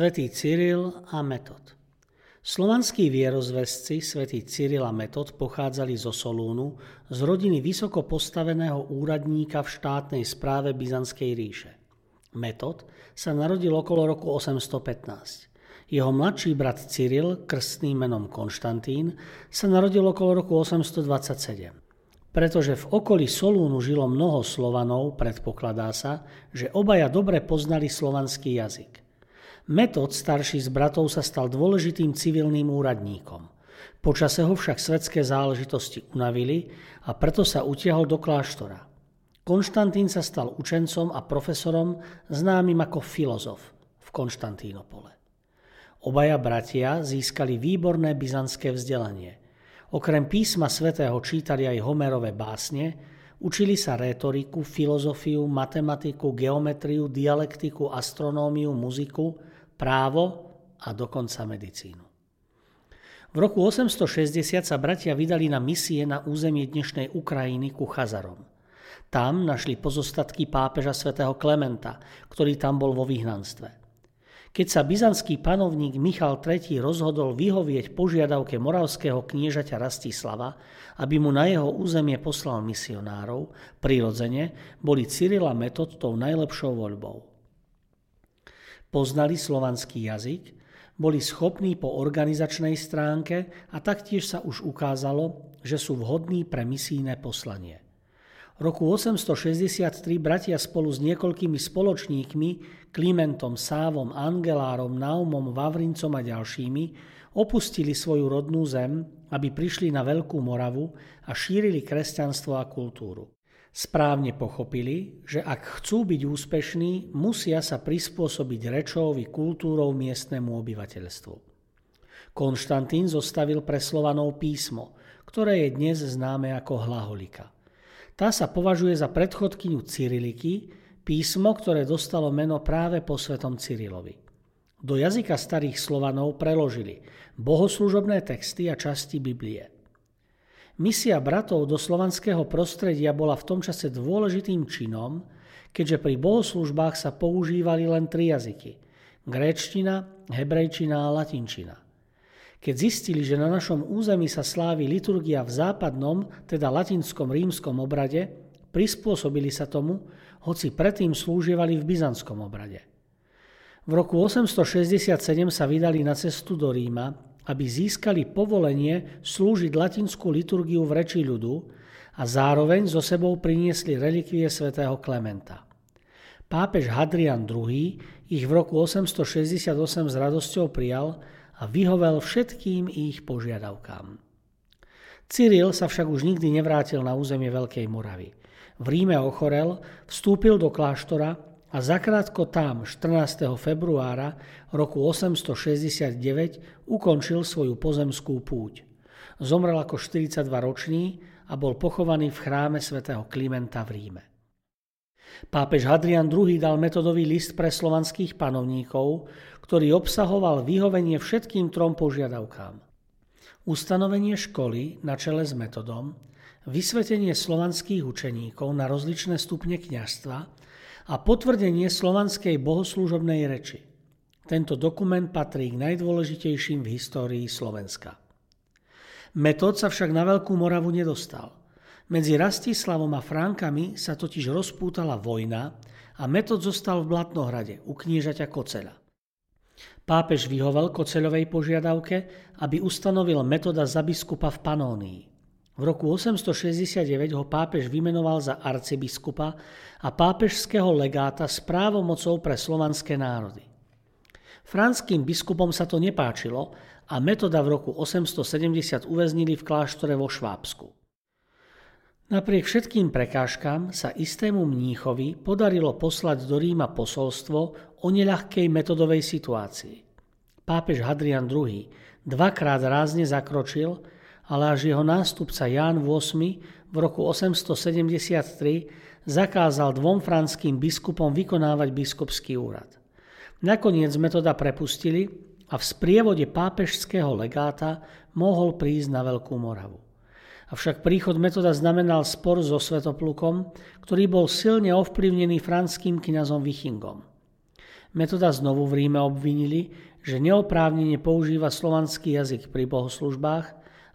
Svetý Cyril a Metod Slovanskí vierozvesci svätý Cyril a Metod pochádzali zo Solúnu, z rodiny vysoko postaveného úradníka v štátnej správe Byzantskej ríše. Metod sa narodil okolo roku 815. Jeho mladší brat Cyril, krstným menom Konštantín, sa narodil okolo roku 827. Pretože v okolí Solúnu žilo mnoho Slovanov, predpokladá sa, že obaja dobre poznali slovanský jazyk. Metod, starší z bratov, sa stal dôležitým civilným úradníkom. Počase ho však svetské záležitosti unavili a preto sa utiahol do kláštora. Konštantín sa stal učencom a profesorom známym ako filozof v Konštantínopole. Obaja bratia získali výborné byzantské vzdelanie. Okrem písma svätého čítali aj Homerové básne, učili sa rétoriku, filozofiu, matematiku, geometriu, dialektiku, astronómiu, muziku, právo a dokonca medicínu. V roku 860 sa bratia vydali na misie na územie dnešnej Ukrajiny ku Chazarom. Tam našli pozostatky pápeža svätého Klementa, ktorý tam bol vo vyhnanstve. Keď sa byzantský panovník Michal III rozhodol vyhovieť požiadavke moravského kniežaťa Rastislava, aby mu na jeho územie poslal misionárov, prirodzene boli Cyrila Metod tou najlepšou voľbou poznali slovanský jazyk, boli schopní po organizačnej stránke a taktiež sa už ukázalo, že sú vhodní pre misijné poslanie. V roku 863 bratia spolu s niekoľkými spoločníkmi, Klimentom, Sávom, Angelárom, Naumom, Vavrincom a ďalšími, opustili svoju rodnú zem, aby prišli na Veľkú Moravu a šírili kresťanstvo a kultúru. Správne pochopili, že ak chcú byť úspešní, musia sa prispôsobiť rečou i kultúrou miestnemu obyvateľstvu. Konštantín zostavil pre Slovanov písmo, ktoré je dnes známe ako hlaholika. Tá sa považuje za predchodkyňu Cyriliky, písmo, ktoré dostalo meno práve po svetom Cyrilovi. Do jazyka starých Slovanov preložili bohoslužobné texty a časti Biblie – Misia bratov do slovanského prostredia bola v tom čase dôležitým činom, keďže pri bohoslužbách sa používali len tri jazyky – gréčtina, hebrejčina a latinčina. Keď zistili, že na našom území sa slávi liturgia v západnom, teda latinskom rímskom obrade, prispôsobili sa tomu, hoci predtým slúživali v byzantskom obrade. V roku 867 sa vydali na cestu do Ríma aby získali povolenie slúžiť latinskú liturgiu v reči ľudu a zároveň so sebou priniesli relikvie svätého Klementa. Pápež Hadrian II ich v roku 868 s radosťou prijal a vyhovel všetkým ich požiadavkám. Cyril sa však už nikdy nevrátil na územie Veľkej Moravy. V Ríme ochorel, vstúpil do kláštora a zakrátko tam 14. februára roku 869 ukončil svoju pozemskú púť. Zomrel ako 42-ročný a bol pochovaný v chráme svätého Klimenta v Ríme. Pápež Hadrian II dal metodový list pre slovanských panovníkov, ktorý obsahoval vyhovenie všetkým trom požiadavkám. Ustanovenie školy na čele s metodom, vysvetenie slovanských učeníkov na rozličné stupne kňažstva a potvrdenie slovanskej bohoslúžobnej reči. Tento dokument patrí k najdôležitejším v histórii Slovenska. Metód sa však na Veľkú Moravu nedostal. Medzi Rastislavom a Fránkami sa totiž rozpútala vojna a Metód zostal v Blatnohrade u kniežaťa Koceľa. Pápež vyhovel Koceľovej požiadavke, aby ustanovil Metoda za biskupa v Panónii. V roku 869 ho pápež vymenoval za arcibiskupa a pápežského legáta s právomocou pre slovanské národy. Franským biskupom sa to nepáčilo a metoda v roku 870 uväznili v kláštore vo Švábsku. Napriek všetkým prekážkam sa istému mníchovi podarilo poslať do Ríma posolstvo o neľahkej metodovej situácii. Pápež Hadrian II dvakrát rázne zakročil, ale až jeho nástupca Ján VIII v roku 873 zakázal dvom franským biskupom vykonávať biskupský úrad. Nakoniec metoda prepustili a v sprievode pápežského legáta mohol prísť na Veľkú Moravu. Avšak príchod metoda znamenal spor so Svetoplukom, ktorý bol silne ovplyvnený franským kňazom Vichingom. Metoda znovu v Ríme obvinili, že neoprávnene používa slovanský jazyk pri bohoslužbách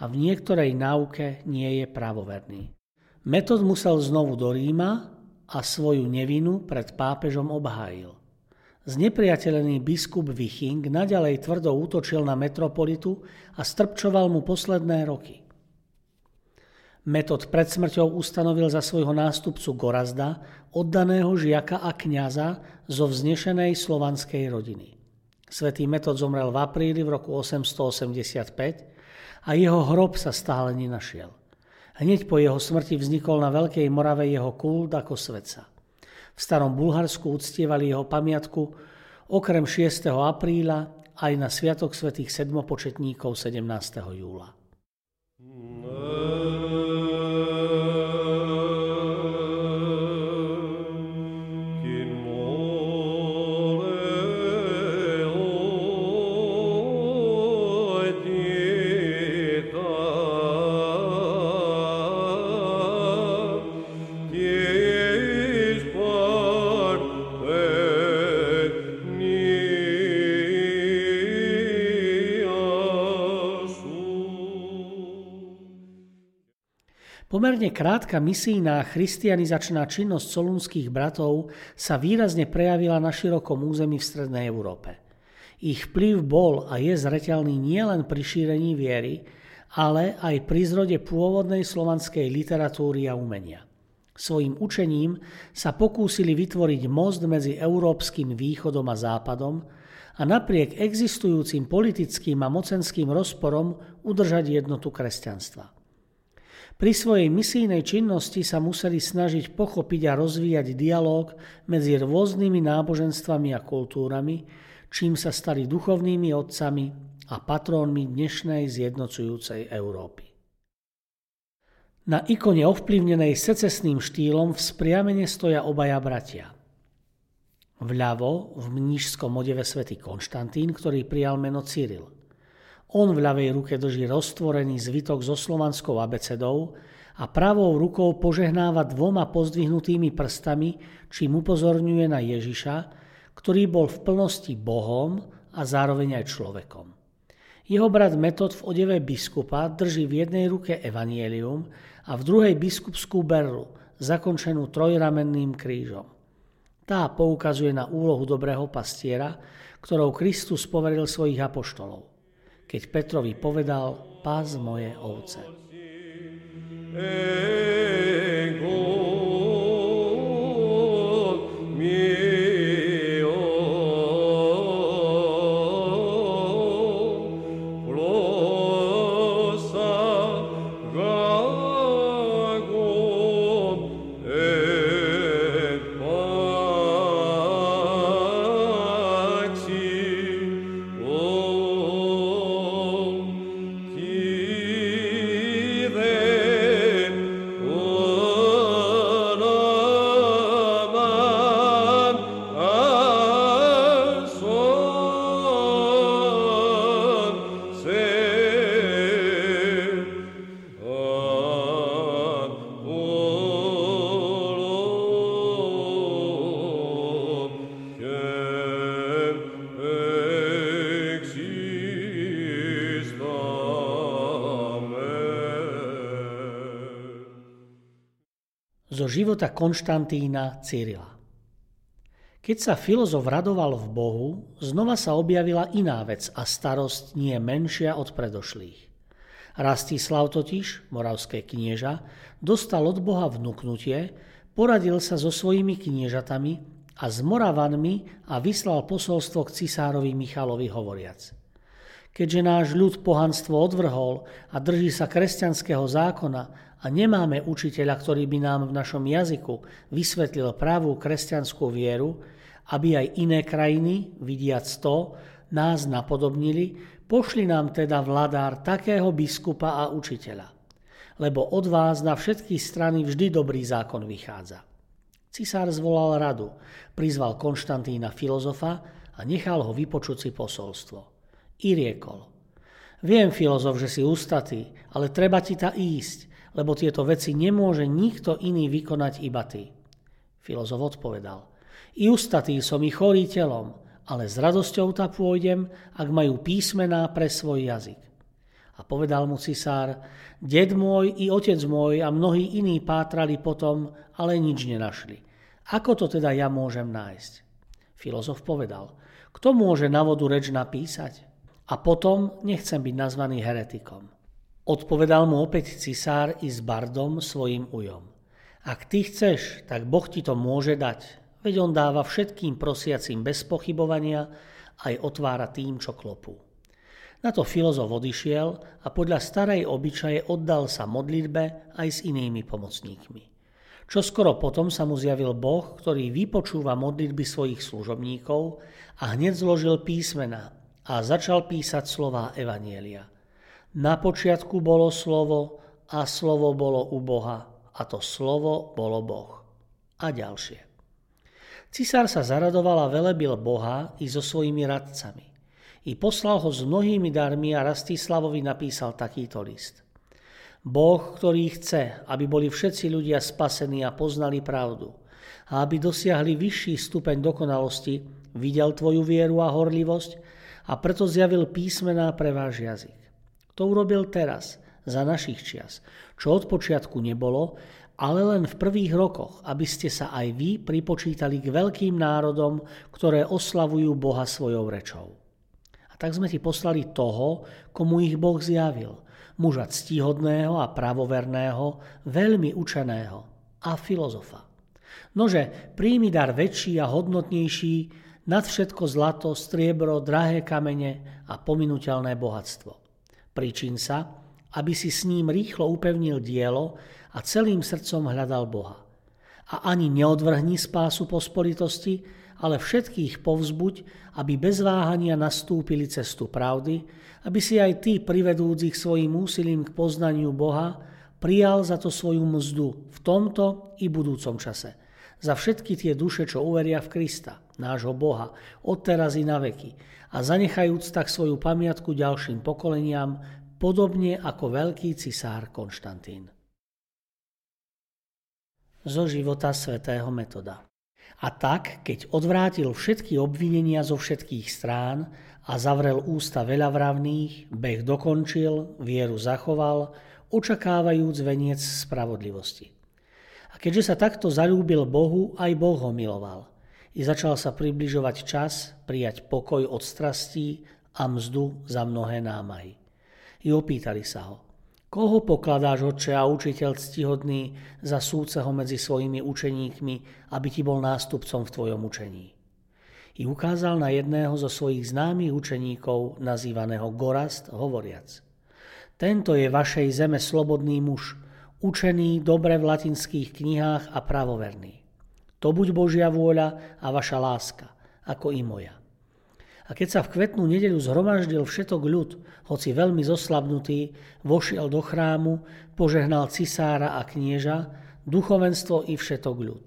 a v niektorej náuke nie je pravoverný. Metod musel znovu do Ríma a svoju nevinu pred pápežom obhájil. Znepriateľený biskup Viching naďalej tvrdo útočil na metropolitu a strpčoval mu posledné roky. Metod pred smrťou ustanovil za svojho nástupcu Gorazda, oddaného žiaka a kňaza zo vznešenej slovanskej rodiny. Svetý Metod zomrel v apríli v roku 885 a jeho hrob sa stále nenašiel. Hneď po jeho smrti vznikol na Veľkej Morave jeho kult ako svetca. V starom Bulharsku uctievali jeho pamiatku okrem 6. apríla aj na Sviatok svätých sedmopočetníkov 17. júla. Pomerne krátka misijná christianizačná činnosť solúnskych bratov sa výrazne prejavila na širokom území v Strednej Európe. Ich vplyv bol a je zreteľný nielen pri šírení viery, ale aj pri zrode pôvodnej slovanskej literatúry a umenia. Svojim učením sa pokúsili vytvoriť most medzi európskym východom a západom a napriek existujúcim politickým a mocenským rozporom udržať jednotu kresťanstva. Pri svojej misijnej činnosti sa museli snažiť pochopiť a rozvíjať dialog medzi rôznymi náboženstvami a kultúrami, čím sa stali duchovnými otcami a patrónmi dnešnej zjednocujúcej Európy. Na ikone ovplyvnenej secesným štýlom v stoja obaja bratia. Vľavo v mnížskom odeve svätý Konštantín, ktorý prijal meno Cyril – on v ľavej ruke drží roztvorený zvitok so slovanskou abecedou a pravou rukou požehnáva dvoma pozdvihnutými prstami, čím upozorňuje na Ježiša, ktorý bol v plnosti Bohom a zároveň aj človekom. Jeho brat Metod v odeve biskupa drží v jednej ruke evanielium a v druhej biskupskú berlu, zakončenú trojramenným krížom. Tá poukazuje na úlohu dobrého pastiera, ktorou Kristus poveril svojich apoštolov keď Petrovi povedal, pás moje ovce. zo života Konštantína Cyrila. Keď sa filozof radoval v Bohu, znova sa objavila iná vec a starosť nie menšia od predošlých. Rastislav totiž, moravské knieža, dostal od Boha vnúknutie, poradil sa so svojimi kniežatami a s Moravanmi a vyslal posolstvo k cisárovi Michalovi hovoriac. Keďže náš ľud pohanstvo odvrhol a drží sa kresťanského zákona a nemáme učiteľa, ktorý by nám v našom jazyku vysvetlil pravú kresťanskú vieru, aby aj iné krajiny, vidiac to, nás napodobnili, pošli nám teda vladár takého biskupa a učiteľa. Lebo od vás na všetky strany vždy dobrý zákon vychádza. Cisár zvolal radu, prizval Konštantína filozofa a nechal ho vypočuť si posolstvo. I riekol. Viem, filozof, že si ústatý, ale treba ti ta ísť, lebo tieto veci nemôže nikto iný vykonať iba ty. Filozof odpovedal. I ústatý som i chorý telom, ale s radosťou ta pôjdem, ak majú písmená pre svoj jazyk. A povedal mu cisár, ded môj i otec môj a mnohí iní pátrali potom, ale nič nenašli. Ako to teda ja môžem nájsť? Filozof povedal, kto môže na vodu reč napísať? A potom nechcem byť nazvaný heretikom. Odpovedal mu opäť cisár i s bardom svojim ujom. Ak ty chceš, tak Boh ti to môže dať, Veď on dáva všetkým prosiacim bez pochybovania, aj otvára tým, čo klopú. Na to filozof odišiel a podľa starej obyčaje oddal sa modlitbe aj s inými pomocníkmi. Čo skoro potom sa mu zjavil Boh, ktorý vypočúva modlitby svojich služobníkov a hneď zložil písmena a začal písať slová Evanielia. Na počiatku bolo slovo a slovo bolo u Boha a to slovo bolo Boh. A ďalšie. Cisár sa zaradoval a velebil Boha i so svojimi radcami. I poslal ho s mnohými darmi a Rastislavovi napísal takýto list. Boh, ktorý chce, aby boli všetci ľudia spasení a poznali pravdu a aby dosiahli vyšší stupeň dokonalosti, videl tvoju vieru a horlivosť a preto zjavil písmená pre váš jazyk. To urobil teraz, za našich čias, čo od počiatku nebolo ale len v prvých rokoch, aby ste sa aj vy pripočítali k veľkým národom, ktoré oslavujú Boha svojou rečou. A tak sme ti poslali toho, komu ich Boh zjavil, muža ctihodného a pravoverného, veľmi učeného a filozofa. Nože príjmi dar väčší a hodnotnejší nad všetko zlato, striebro, drahé kamene a pominuteľné bohatstvo. Pričín sa, aby si s ním rýchlo upevnil dielo, a celým srdcom hľadal Boha. A ani neodvrhni spásu pospolitosti, ale všetkých povzbuď, aby bez váhania nastúpili cestu pravdy, aby si aj ty, privedúc ich svojim úsilím k poznaniu Boha, prijal za to svoju mzdu v tomto i budúcom čase. Za všetky tie duše, čo uveria v Krista, nášho Boha, odteraz i na veky, a zanechajúc tak svoju pamiatku ďalším pokoleniam, podobne ako veľký cisár Konštantín zo života svätého Metoda. A tak, keď odvrátil všetky obvinenia zo všetkých strán a zavrel ústa veľavravných, beh dokončil, vieru zachoval, očakávajúc veniec spravodlivosti. A keďže sa takto zalúbil Bohu, aj Boh ho miloval. I začal sa približovať čas prijať pokoj od strastí a mzdu za mnohé námahy. I opýtali sa ho – Koho pokladáš, oče a učiteľ ctihodný, za súceho medzi svojimi učeníkmi, aby ti bol nástupcom v tvojom učení? I ukázal na jedného zo svojich známych učeníkov, nazývaného Gorast, hovoriac. Tento je vašej zeme slobodný muž, učený dobre v latinských knihách a pravoverný. To buď Božia vôľa a vaša láska, ako i moja. A keď sa v kvetnú nedeľu zhromaždil všetok ľud, hoci veľmi zoslabnutý, vošiel do chrámu, požehnal cisára a knieža, duchovenstvo i všetok ľud.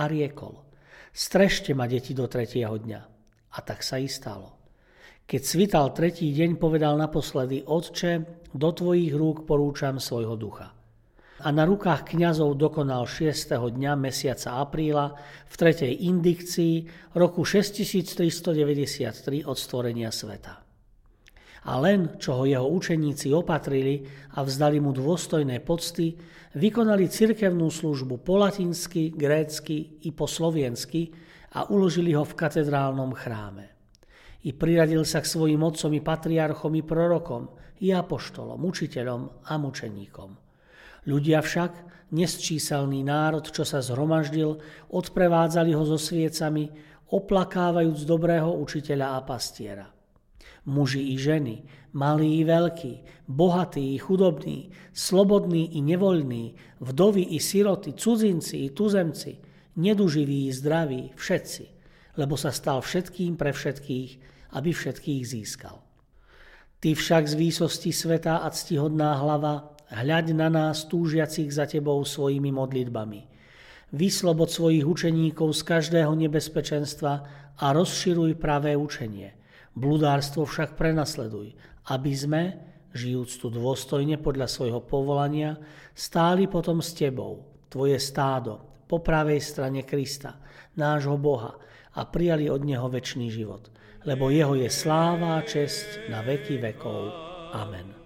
A riekol, strešte ma deti do tretieho dňa. A tak sa i stalo. Keď svital tretí deň, povedal naposledy, Otče, do tvojich rúk porúčam svojho ducha a na rukách kňazov dokonal 6. dňa mesiaca apríla v tretej indikcii roku 6393 od stvorenia sveta. A len, čo ho jeho učeníci opatrili a vzdali mu dôstojné pocty, vykonali cirkevnú službu po latinsky, grécky i po slovensky a uložili ho v katedrálnom chráme. I priradil sa k svojim otcom i patriarchom i prorokom, i apoštolom, učiteľom a mučeníkom Ľudia však, nesčíselný národ, čo sa zhromaždil, odprevádzali ho so sviecami, oplakávajúc dobrého učiteľa a pastiera. Muži i ženy, malí i veľkí, bohatí i chudobní, slobodní i nevoľní, vdovy i siroty, cudzinci i tuzemci, neduživí i zdraví, všetci, lebo sa stal všetkým pre všetkých, aby všetkých získal. Ty však z výsosti sveta a ctihodná hlava, hľaď na nás túžiacich za tebou svojimi modlitbami. Vyslobod svojich učeníkov z každého nebezpečenstva a rozširuj pravé učenie – Bludárstvo však prenasleduj, aby sme, žijúc tu dôstojne podľa svojho povolania, stáli potom s tebou, tvoje stádo, po pravej strane Krista, nášho Boha, a prijali od Neho väčší život. Lebo Jeho je sláva a česť na veky vekov. Amen.